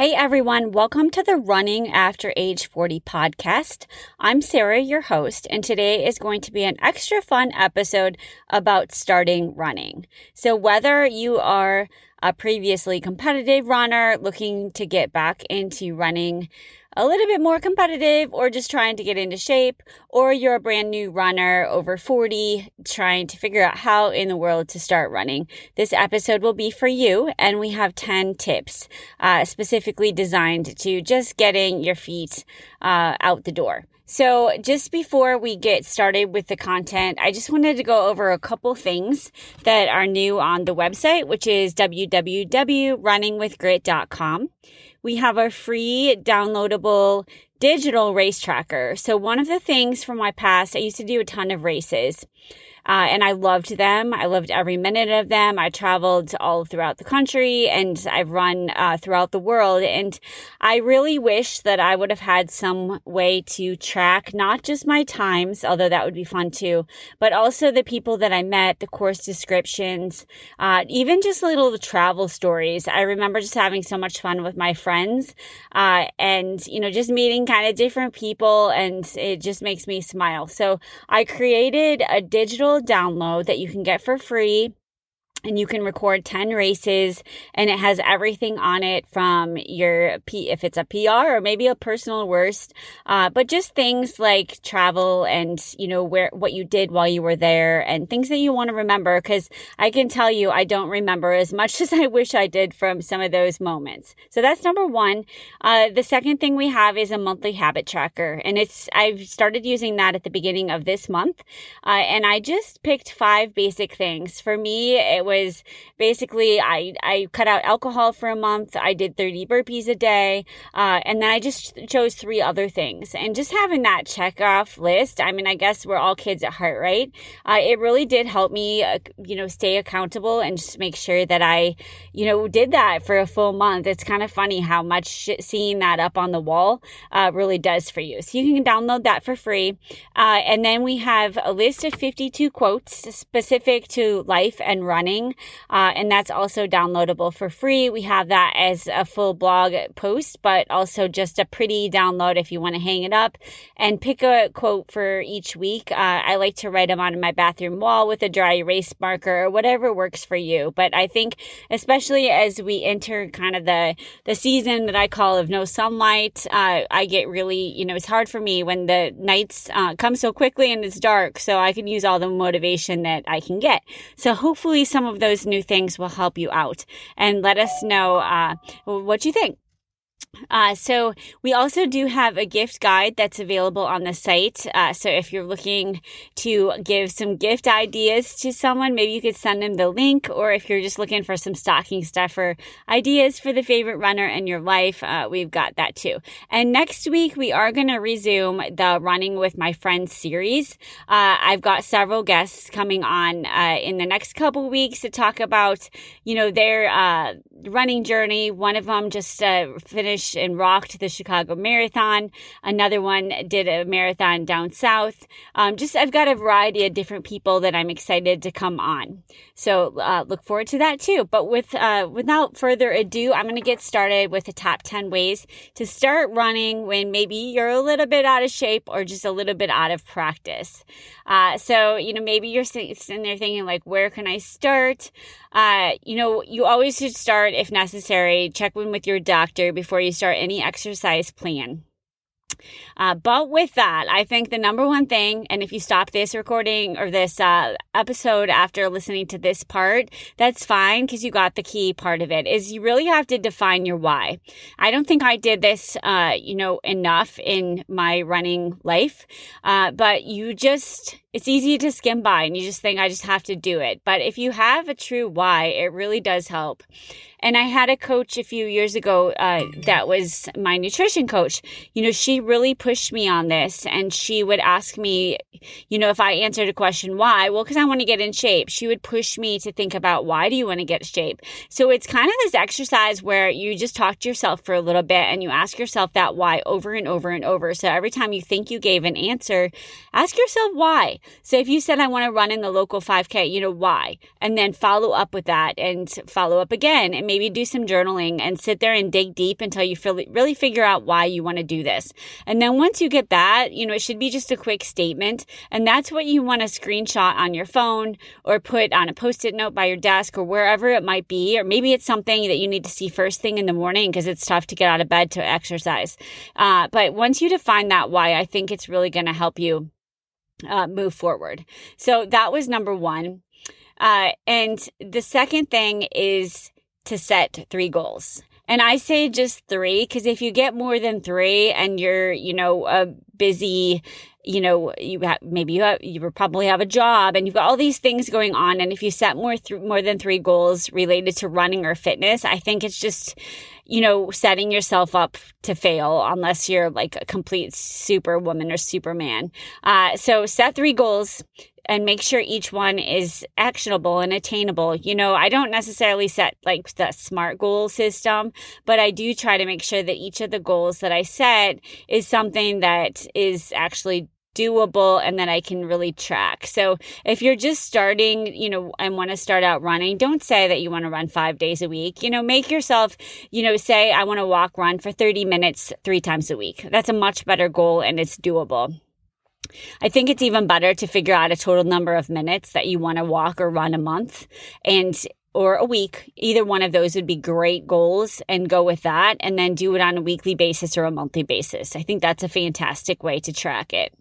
Hey everyone, welcome to the Running After Age 40 podcast. I'm Sarah, your host, and today is going to be an extra fun episode about starting running. So whether you are a previously competitive runner looking to get back into running, a little bit more competitive or just trying to get into shape, or you're a brand new runner over 40 trying to figure out how in the world to start running, this episode will be for you. And we have 10 tips uh, specifically designed to just getting your feet uh, out the door. So, just before we get started with the content, I just wanted to go over a couple things that are new on the website, which is www.runningwithgrit.com we have a free downloadable digital race tracker. So one of the things from my past, I used to do a ton of races. Uh, and I loved them. I loved every minute of them. I traveled all throughout the country and I've run uh, throughout the world. And I really wish that I would have had some way to track not just my times, although that would be fun too, but also the people that I met, the course descriptions, uh, even just little travel stories. I remember just having so much fun with my friends uh, and, you know, just meeting kind of different people and it just makes me smile. So I created a digital download that you can get for free and you can record 10 races and it has everything on it from your P, if it's a PR or maybe a personal worst, uh, but just things like travel and, you know, where, what you did while you were there and things that you want to remember. Cause I can tell you, I don't remember as much as I wish I did from some of those moments. So that's number one. Uh, the second thing we have is a monthly habit tracker and it's, I've started using that at the beginning of this month. Uh, and I just picked five basic things. For me, it was basically I, I cut out alcohol for a month. I did 30 burpees a day. Uh, and then I just chose three other things and just having that check off list. I mean, I guess we're all kids at heart, right? Uh, it really did help me, uh, you know, stay accountable and just make sure that I, you know, did that for a full month. It's kind of funny how much seeing that up on the wall uh, really does for you. So you can download that for free. Uh, and then we have a list of 52 quotes specific to life and running uh, and that's also downloadable for free. We have that as a full blog post, but also just a pretty download if you want to hang it up and pick a quote for each week. Uh, I like to write them on my bathroom wall with a dry erase marker or whatever works for you. But I think, especially as we enter kind of the the season that I call of no sunlight, uh, I get really, you know, it's hard for me when the nights uh, come so quickly and it's dark. So I can use all the motivation that I can get. So hopefully, some of those new things will help you out. And let us know uh, what you think. Uh, so we also do have a gift guide that's available on the site. Uh, so if you're looking to give some gift ideas to someone, maybe you could send them the link. Or if you're just looking for some stocking stuffer ideas for the favorite runner in your life, uh, we've got that too. And next week we are going to resume the Running with My Friends series. Uh, I've got several guests coming on uh, in the next couple weeks to talk about, you know, their uh, running journey. One of them just finished and rocked the Chicago Marathon. Another one did a marathon down south. Um, just I've got a variety of different people that I'm excited to come on. So uh, look forward to that too. But with uh, without further ado, I'm going to get started with the top 10 ways to start running when maybe you're a little bit out of shape or just a little bit out of practice. Uh, so you know maybe you're sitting there thinking like, where can I start? Uh, you know, you always should start if necessary. Check in with your doctor before you start any exercise plan. Uh, but with that, I think the number one thing, and if you stop this recording or this uh, episode after listening to this part, that's fine because you got the key part of it, is you really have to define your why. I don't think I did this, uh, you know, enough in my running life, uh, but you just, it's easy to skim by and you just think, I just have to do it. But if you have a true why, it really does help. And I had a coach a few years ago uh, that was my nutrition coach. You know, she really pushed me on this and she would ask me, you know, if I answered a question, why? Well, because I want to get in shape. She would push me to think about why do you want to get in shape? So it's kind of this exercise where you just talk to yourself for a little bit and you ask yourself that why over and over and over. So every time you think you gave an answer, ask yourself why. So if you said, I want to run in the local 5K, you know, why? And then follow up with that and follow up again and maybe do some journaling and sit there and dig deep until you feel, really figure out why you want to do this. And then once you get that, you know, it should be just a quick statement. And that's what you want to screenshot on your phone or put on a post it note by your desk or wherever it might be. Or maybe it's something that you need to see first thing in the morning because it's tough to get out of bed to exercise. Uh, but once you define that why, I think it's really going to help you uh, move forward. So that was number one. Uh, and the second thing is to set three goals. And I say just three because if you get more than three and you're, you know, a busy, you know, you have, maybe you have, you probably have a job and you've got all these things going on. And if you set more, th- more than three goals related to running or fitness, I think it's just, you know, setting yourself up to fail unless you're like a complete superwoman or superman. Uh, so set three goals and make sure each one is actionable and attainable. You know, I don't necessarily set like the SMART goal system, but I do try to make sure that each of the goals that I set is something that is actually doable and that I can really track. So if you're just starting, you know, and want to start out running, don't say that you want to run five days a week. You know, make yourself, you know, say, I want to walk run for 30 minutes three times a week. That's a much better goal and it's doable. I think it's even better to figure out a total number of minutes that you want to walk or run a month and or a week. Either one of those would be great goals and go with that and then do it on a weekly basis or a monthly basis. I think that's a fantastic way to track it.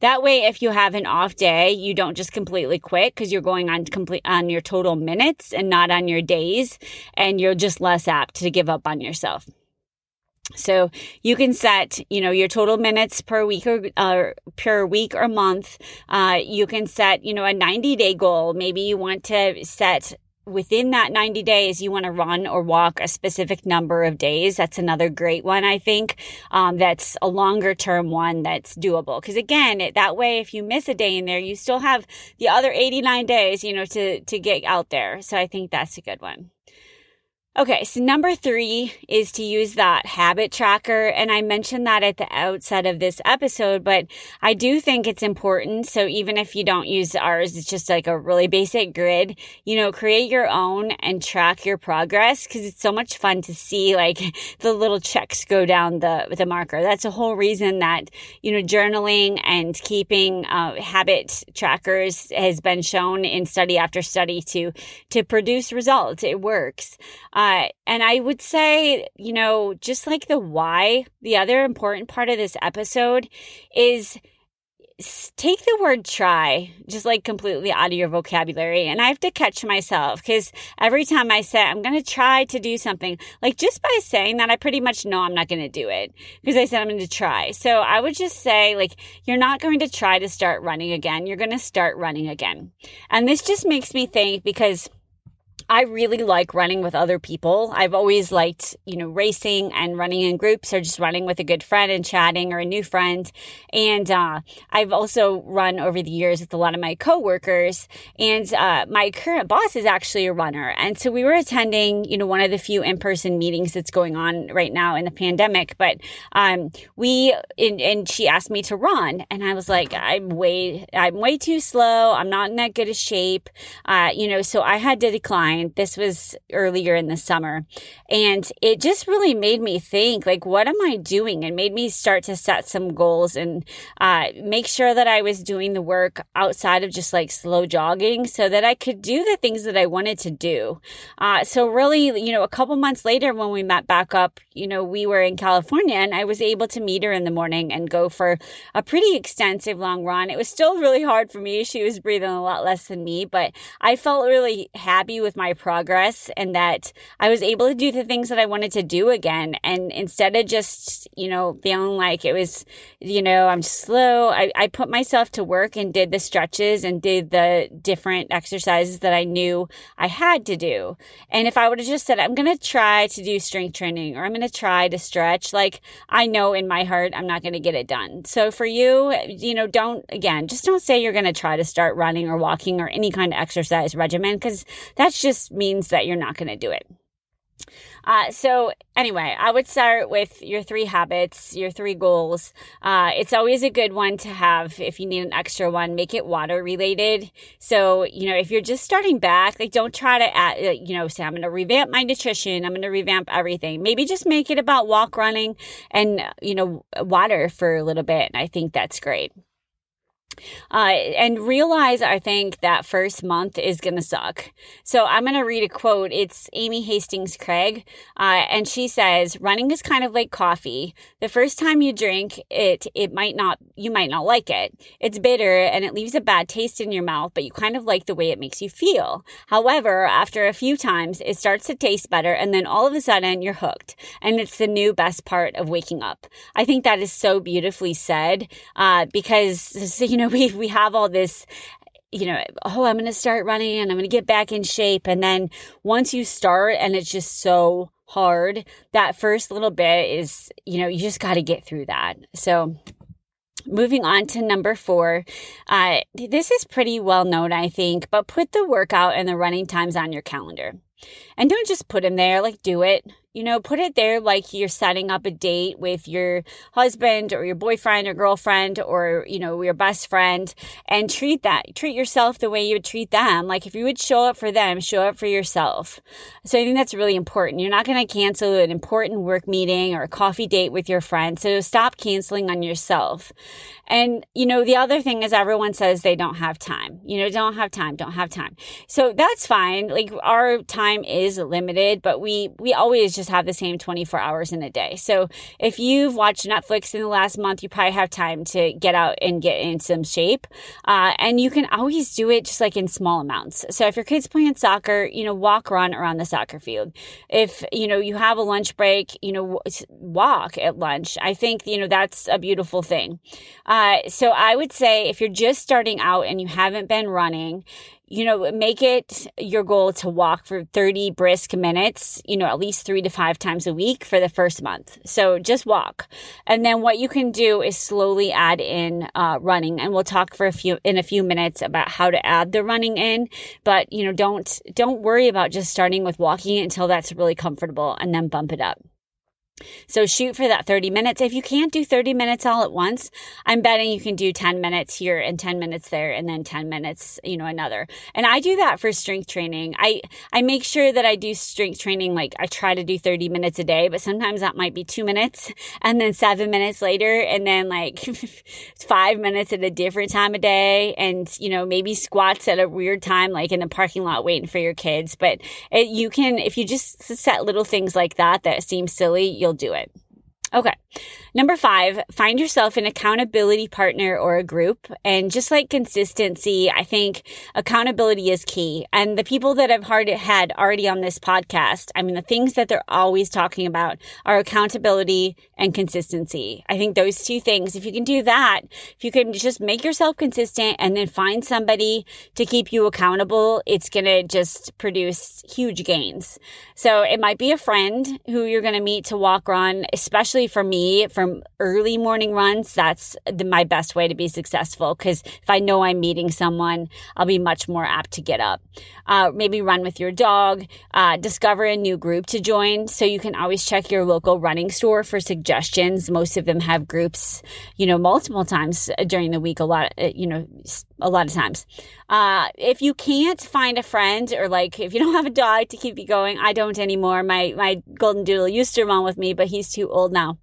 That way, if you have an off day, you don't just completely quit because you're going on complete on your total minutes and not on your days, and you're just less apt to give up on yourself. So you can set, you know, your total minutes per week or uh, per week or month. Uh, you can set, you know, a 90 day goal. Maybe you want to set within that 90 days, you want to run or walk a specific number of days. That's another great one, I think. Um, that's a longer term one that's doable. Cause again, that way, if you miss a day in there, you still have the other 89 days, you know, to, to get out there. So I think that's a good one. Okay, so number three is to use that habit tracker. And I mentioned that at the outset of this episode, but I do think it's important. So even if you don't use ours, it's just like a really basic grid, you know, create your own and track your progress because it's so much fun to see like the little checks go down the, the marker. That's a whole reason that, you know, journaling and keeping uh, habit trackers has been shown in study after study to, to produce results. It works. Uh, and I would say, you know, just like the why, the other important part of this episode is take the word try just like completely out of your vocabulary. And I have to catch myself because every time I say I'm going to try to do something, like just by saying that, I pretty much know I'm not going to do it because I said I'm going to try. So I would just say, like, you're not going to try to start running again. You're going to start running again. And this just makes me think because I really like running with other people. I've always liked, you know, racing and running in groups or just running with a good friend and chatting or a new friend. And uh, I've also run over the years with a lot of my coworkers. And uh, my current boss is actually a runner. And so we were attending, you know, one of the few in person meetings that's going on right now in the pandemic. But um, we, and, and she asked me to run. And I was like, I'm way, I'm way too slow. I'm not in that good a shape. Uh, you know, so I had to decline mine. This was earlier in the summer. And it just really made me think, like, what am I doing? And made me start to set some goals and uh, make sure that I was doing the work outside of just like slow jogging so that I could do the things that I wanted to do. Uh, so, really, you know, a couple months later when we met back up, you know, we were in California and I was able to meet her in the morning and go for a pretty extensive long run. It was still really hard for me. She was breathing a lot less than me, but I felt really happy with my progress and that I was able to do the things that I wanted to do again. And instead of just, you know, feeling like it was, you know, I'm slow, I, I put myself to work and did the stretches and did the different exercises that I knew I had to do. And if I would have just said, I'm going to try to do strength training or I'm going to try to stretch, like I know in my heart I'm not going to get it done. So for you, you know, don't, again, just don't say you're going to try to start running or walking or any kind of exercise regimen because that's just means that you're not going to do it. Uh, so anyway, I would start with your three habits, your three goals. Uh, it's always a good one to have if you need an extra one, make it water related. So, you know, if you're just starting back, like don't try to add, you know, say, I'm going to revamp my nutrition. I'm going to revamp everything. Maybe just make it about walk running and, you know, water for a little bit. And I think that's great. Uh, and realize, I think, that first month is going to suck. So I'm going to read a quote. It's Amy Hastings Cragg. Uh, and she says, running is kind of like coffee. The first time you drink it, it might not, you might not like it. It's bitter and it leaves a bad taste in your mouth, but you kind of like the way it makes you feel. However, after a few times, it starts to taste better. And then all of a sudden you're hooked and it's the new best part of waking up. I think that is so beautifully said, uh, because, you know, know, we, we have all this you know, oh, I'm going to start running and I'm going to get back in shape. And then once you start and it's just so hard, that first little bit is, you know, you just got to get through that. So, moving on to number four, uh, this is pretty well known, I think, but put the workout and the running times on your calendar. And don't just put them there, like do it. You know, put it there like you're setting up a date with your husband or your boyfriend or girlfriend or, you know, your best friend and treat that, treat yourself the way you would treat them. Like if you would show up for them, show up for yourself. So I think that's really important. You're not going to cancel an important work meeting or a coffee date with your friend. So stop canceling on yourself. And, you know, the other thing is everyone says they don't have time. You know, don't have time, don't have time. So that's fine. Like our time is limited, but we, we always just just have the same 24 hours in a day. So if you've watched Netflix in the last month, you probably have time to get out and get in some shape. Uh, and you can always do it just like in small amounts. So if your kid's playing soccer, you know, walk, run around the soccer field. If, you know, you have a lunch break, you know, walk at lunch. I think, you know, that's a beautiful thing. Uh, so I would say if you're just starting out and you haven't been running, you know, make it your goal to walk for 30 brisk minutes, you know, at least three to five times a week for the first month. So just walk. And then what you can do is slowly add in uh, running. And we'll talk for a few, in a few minutes about how to add the running in. But, you know, don't, don't worry about just starting with walking until that's really comfortable and then bump it up. So shoot for that 30 minutes. If you can't do 30 minutes all at once, I'm betting you can do 10 minutes here and 10 minutes there and then 10 minutes, you know, another. And I do that for strength training. I, I make sure that I do strength training. Like I try to do 30 minutes a day, but sometimes that might be two minutes and then seven minutes later and then like five minutes at a different time of day. And, you know, maybe squats at a weird time, like in the parking lot waiting for your kids. But it, you can, if you just set little things like that that seem silly, you'll do it. Okay. Number five, find yourself an accountability partner or a group. And just like consistency, I think accountability is key. And the people that I've hard, had already on this podcast, I mean, the things that they're always talking about are accountability and consistency. I think those two things, if you can do that, if you can just make yourself consistent and then find somebody to keep you accountable, it's going to just produce huge gains. So it might be a friend who you're going to meet to walk run, especially for me from early morning runs, that's the, my best way to be successful. Cause if I know I'm meeting someone, I'll be much more apt to get up. Uh, maybe run with your dog, uh, discover a new group to join. So you can always check your local running store for suggestions. Most of them have groups, you know, multiple times during the week. A lot, uh, you know, a lot of times. Uh, if you can't find a friend or like if you don't have a dog to keep you going, I don't anymore. My my golden doodle used to run with me, but he's too old now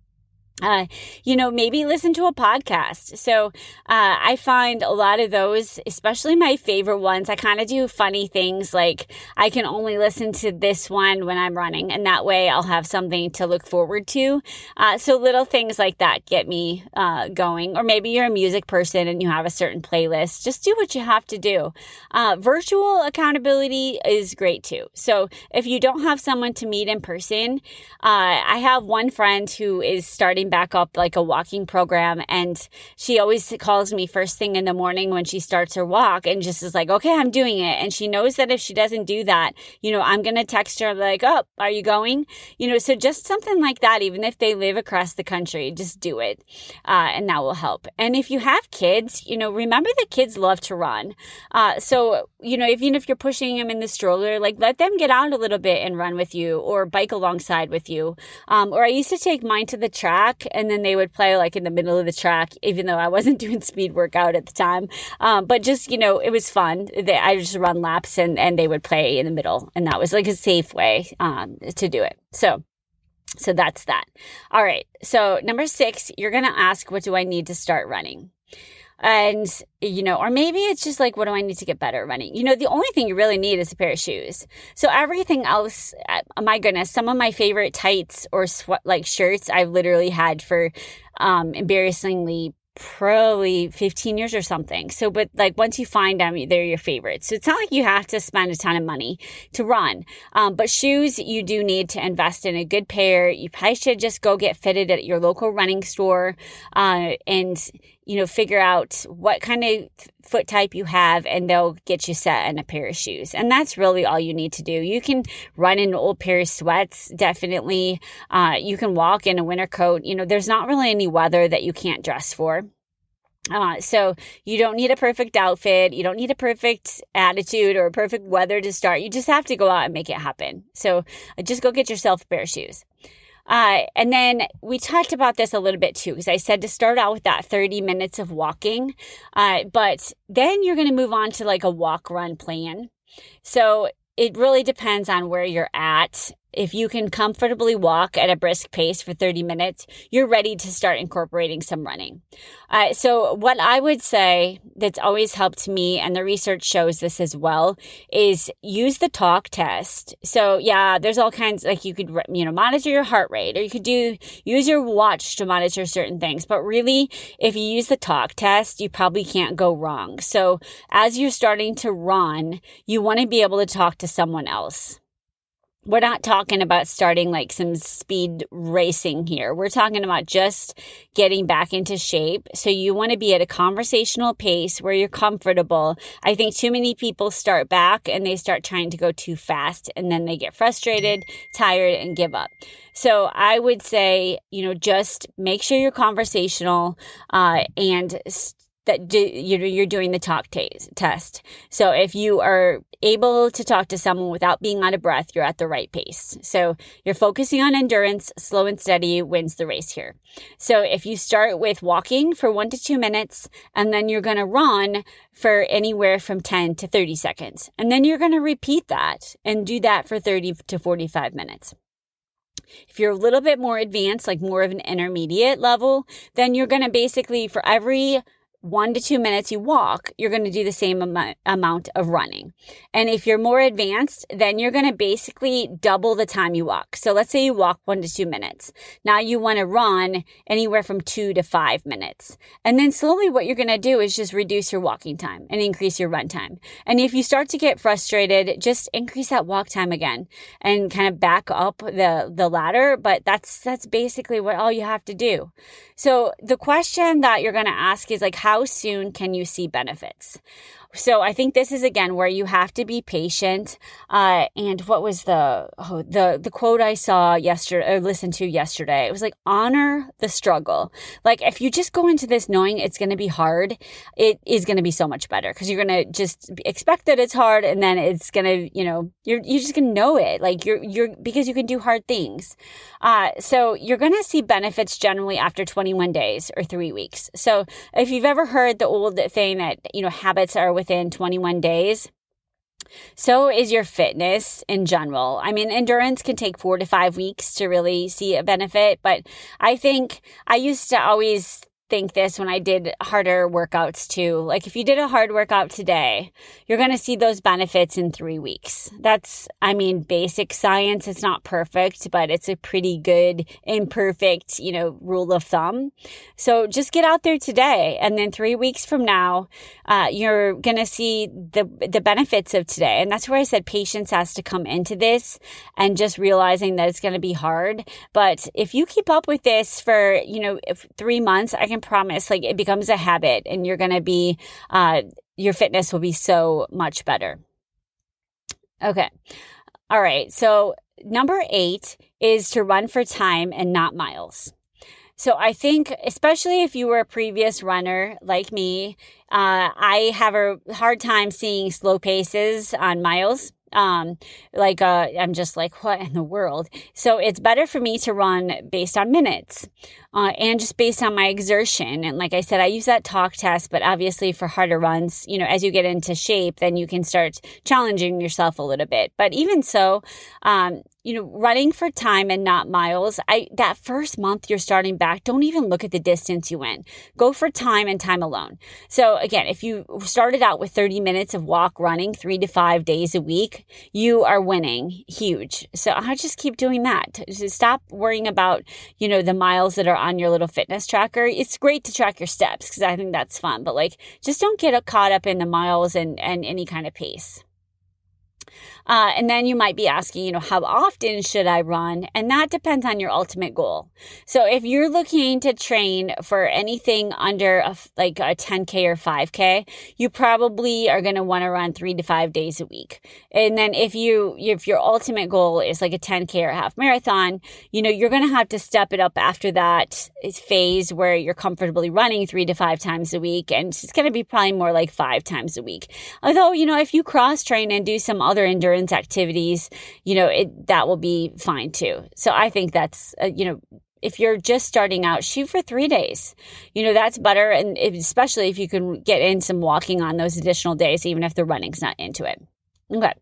uh, you know, maybe listen to a podcast. So uh, I find a lot of those, especially my favorite ones, I kind of do funny things like I can only listen to this one when I'm running, and that way I'll have something to look forward to. Uh, so little things like that get me uh, going. Or maybe you're a music person and you have a certain playlist. Just do what you have to do. Uh, virtual accountability is great too. So if you don't have someone to meet in person, uh, I have one friend who is starting starting back up like a walking program. And she always calls me first thing in the morning when she starts her walk and just is like, okay, I'm doing it. And she knows that if she doesn't do that, you know, I'm going to text her like, oh, are you going? You know, so just something like that, even if they live across the country, just do it. Uh, and that will help. And if you have kids, you know, remember that kids love to run. Uh, so, you know, even if you're pushing them in the stroller, like let them get out a little bit and run with you or bike alongside with you. Um, or I used to take mine to the track track and then they would play like in the middle of the track, even though I wasn't doing speed workout at the time. Um, but just, you know, it was fun. They, I just run laps and, and they would play in the middle. And that was like a safe way um, to do it. So, so that's that. All right. So number six, you're going to ask, what do I need to start running? And, you know, or maybe it's just like, what do I need to get better at running? You know, the only thing you really need is a pair of shoes. So everything else, uh, my goodness, some of my favorite tights or sw- like shirts I've literally had for, um, embarrassingly probably 15 years or something. So, but like once you find them, they're your favorites. So it's not like you have to spend a ton of money to run. Um, but shoes, you do need to invest in a good pair. You probably should just go get fitted at your local running store, uh, and, you know, figure out what kind of foot type you have and they'll get you set in a pair of shoes. And that's really all you need to do. You can run in an old pair of sweats, definitely. Uh, you can walk in a winter coat. You know, there's not really any weather that you can't dress for. Uh, so you don't need a perfect outfit. You don't need a perfect attitude or a perfect weather to start. You just have to go out and make it happen. So uh, just go get yourself a pair of shoes. Uh, and then we talked about this a little bit too, because I said to start out with that 30 minutes of walking. Uh, but then you're going to move on to like a walk run plan. So it really depends on where you're at if you can comfortably walk at a brisk pace for 30 minutes, you're ready to start incorporating some running. Uh, so, what I would say that's always helped me, and the research shows this as well, is use the talk test. So, yeah, there's all kinds, like you could, you know, monitor your heart rate, or you could do, use your watch to monitor certain things. But really, if you use the talk test, you probably can't go wrong. So, as you're starting to run, you want to be able to talk to someone else we're not talking about starting like some speed racing here. We're talking about just getting back into shape. So you want to be at a conversational pace where you're comfortable. I think too many people start back and they start trying to go too fast and then they get frustrated, tired, and give up. So I would say, you know, just make sure you're conversational uh, and that do, you're, doing the talk t- test. So if you are able to talk to someone without being out of breath, you're at the right pace. So you're focusing on endurance, slow and steady wins the race here. So if you start with walking for one to two minutes and then you're going to run for anywhere from 10 to 30 seconds, and then you're going to repeat that and do that for 30 to 45 minutes. If you're a little bit more advanced, like more of an intermediate level, then you're going to basically for every one to two minutes you walk, you're going to do the same am- amount of running. And if you're more advanced, then you're going to basically double the time you walk. So let's say you walk one to two minutes. Now you want to run anywhere from two to five minutes. And then slowly what you're going to do is just reduce your walking time and increase your run time. And if you start to get frustrated, just increase that walk time again and kind of back up the, the ladder. But that's, that's basically what all you have to do. So the question that you're going to ask is like, how soon can you see benefits? So I think this is again where you have to be patient. Uh, and what was the, oh, the, the quote I saw yesterday or listened to yesterday? It was like, honor the struggle. Like if you just go into this knowing it's going to be hard, it is going to be so much better because you're going to just expect that it's hard and then it's going to, you know, you're, you're just going to know it. Like you're, you're, because you can do hard things. Uh, so you're going to see benefits generally after 21 days or three weeks. So if you've ever heard the old thing that, you know, habits are within 21 days, so is your fitness in general. I mean, endurance can take four to five weeks to really see a benefit, but I think I used to always think this when I did harder workouts too. Like if you did a hard workout today, you're going to see those benefits in three weeks. That's, I mean, basic science. It's not perfect, but it's a pretty good, imperfect, you know, rule of thumb. So just get out there today. And then three weeks from now, uh, you're going to see the, the benefits of today. And that's where I said patience has to come into this and just realizing that it's going to be hard. But if you keep up with this for, you know, three months, I can promise like it becomes a habit and you're going to be, uh, your fitness will be so much better. Okay. All right. So number eight is to run for time and not miles. So I think, especially if you were a previous runner like me, uh, I have a hard time seeing slow paces on miles. Um, like, uh, I'm just like, what in the world? So it's better for me to run based on minutes uh, and just based on my exertion. And like I said, I use that talk test, but obviously for harder runs, you know, as you get into shape, then you can start challenging yourself a little bit. But even so, um, you know, running for time and not miles. I, that first month you're starting back, don't even look at the distance you went. Go for time and time alone. So again, if you started out with 30 minutes of walk running three to five days a week, you are winning huge. So I just keep doing that. Stop worrying about, you know, the miles that are on your little fitness tracker. It's great to track your steps because I think that's fun, but like just don't get caught up in the miles and, and any kind of pace. Uh, and then you might be asking, you know, how often should I run? And that depends on your ultimate goal. So if you're looking to train for anything under a, like a 10K or 5K, you probably are going to want to run three to five days a week. And then if you, if your ultimate goal is like a 10K or a half marathon, you know, you're going to have to step it up after that phase where you're comfortably running three to five times a week. And it's going to be probably more like five times a week. Although, you know, if you cross train and do some other endurance activities, you know, it, that will be fine too. So I think that's, uh, you know, if you're just starting out, shoot for three days. You know, that's better. And especially if you can get in some walking on those additional days, even if the running's not into it. Okay.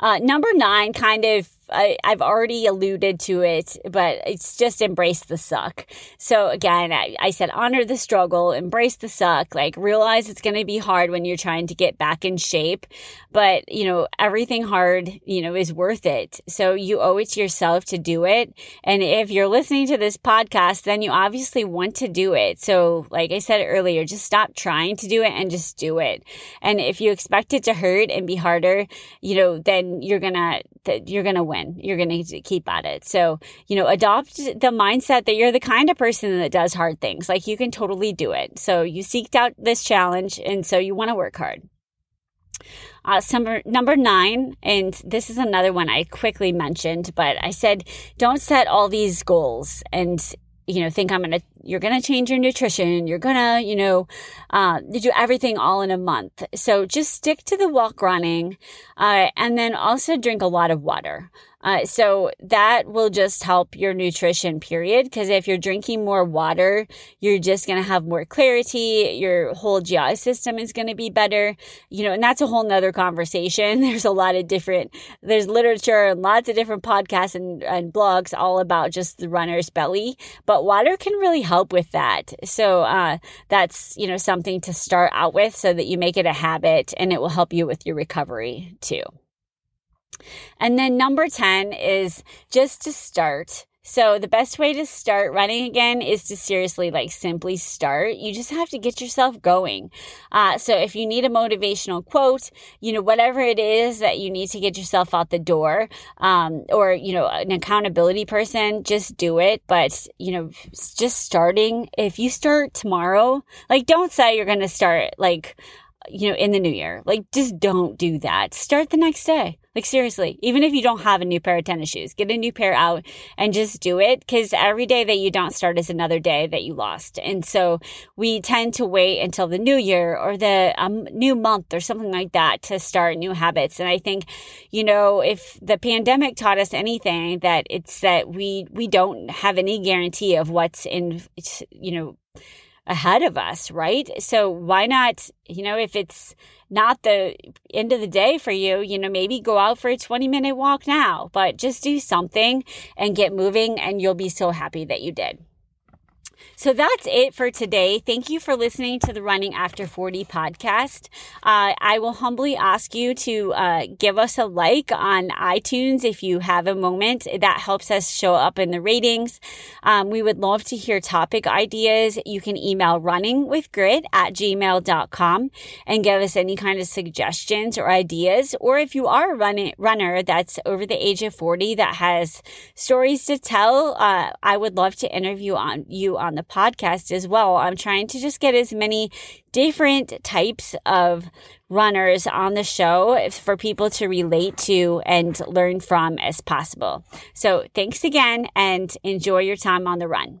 Uh, number nine kind of I, have already alluded to it, but it's just embrace the suck. So again, I, I said honor the struggle, embrace the suck, like realize it's going to be hard when you're trying to get back in shape, but you know, everything hard, you know, is worth it. So you owe it to yourself to do it. And if you're listening to this podcast, then you obviously want to do it. So like I said earlier, just stop trying to do it and just do it. And if you expect it to hurt and be harder, you know, then you're going to, you're going to win win. You're going to keep at it. So, you know, adopt the mindset that you're the kind of person that does hard things. Like you can totally do it. So you seeked out this challenge and so you want to work hard. Uh, number, number nine, and this is another one I quickly mentioned, but I said, don't set all these goals and you know, think I'm to, you're to change your nutrition. You're to, you know, uh, do everything all in a month. So just stick to the walk running, uh, and then also drink a lot of water. Uh, so that will just help your nutrition period. Because if you're drinking more water, you're just going to have more clarity. Your whole GI system is going to be better, you know, and that's a whole nother conversation. There's a lot of different, there's literature and lots of different podcasts and, and blogs all about just the runner's belly, but water can really help with that. So, uh, that's, you know, something to start out with so that you make it a habit and it will help you with your recovery too. And then number 10 is just to start. So the best way to start running again is to seriously, like, simply start. You just have to get yourself going. Uh, so if you need a motivational quote, you know, whatever it is that you need to get yourself out the door, um, or, you know, an accountability person, just do it. But, you know, just starting, if you start tomorrow, like, don't say you're going to start, like, you know, in the new year. Like, just don't do that. Start the next day. Like, seriously, even if you don't have a new pair of tennis shoes, get a new pair out and just do it because every day that you don't start is another day that you lost. And so we tend to wait until the new year or the um, new month or something like that to start new habits. And I think, you know, if the pandemic taught us anything, that it's that we, we don't have any guarantee of what's in, you know, ahead of us, right? So why not, you know, if it's not the end of the day for you, you know, maybe go out for a 20 minute walk now, but just do something and get moving and you'll be so happy that you did. So that's it for today. Thank you for listening to the Running After 40 podcast. Uh, I will humbly ask you to uh, give us a like on iTunes if you have a moment. That helps us show up in the ratings. Um, we would love to hear topic ideas. You can email runningwithgrit at gmail.com and give us any kind of suggestions or ideas. Or if you are a running, runner that's over the age of 40 that has stories to tell, uh, I would love to interview on you on the podcast as well. I'm trying to just get as many different types of runners on the show for people to relate to and learn from as possible. So thanks again and enjoy your time on the run.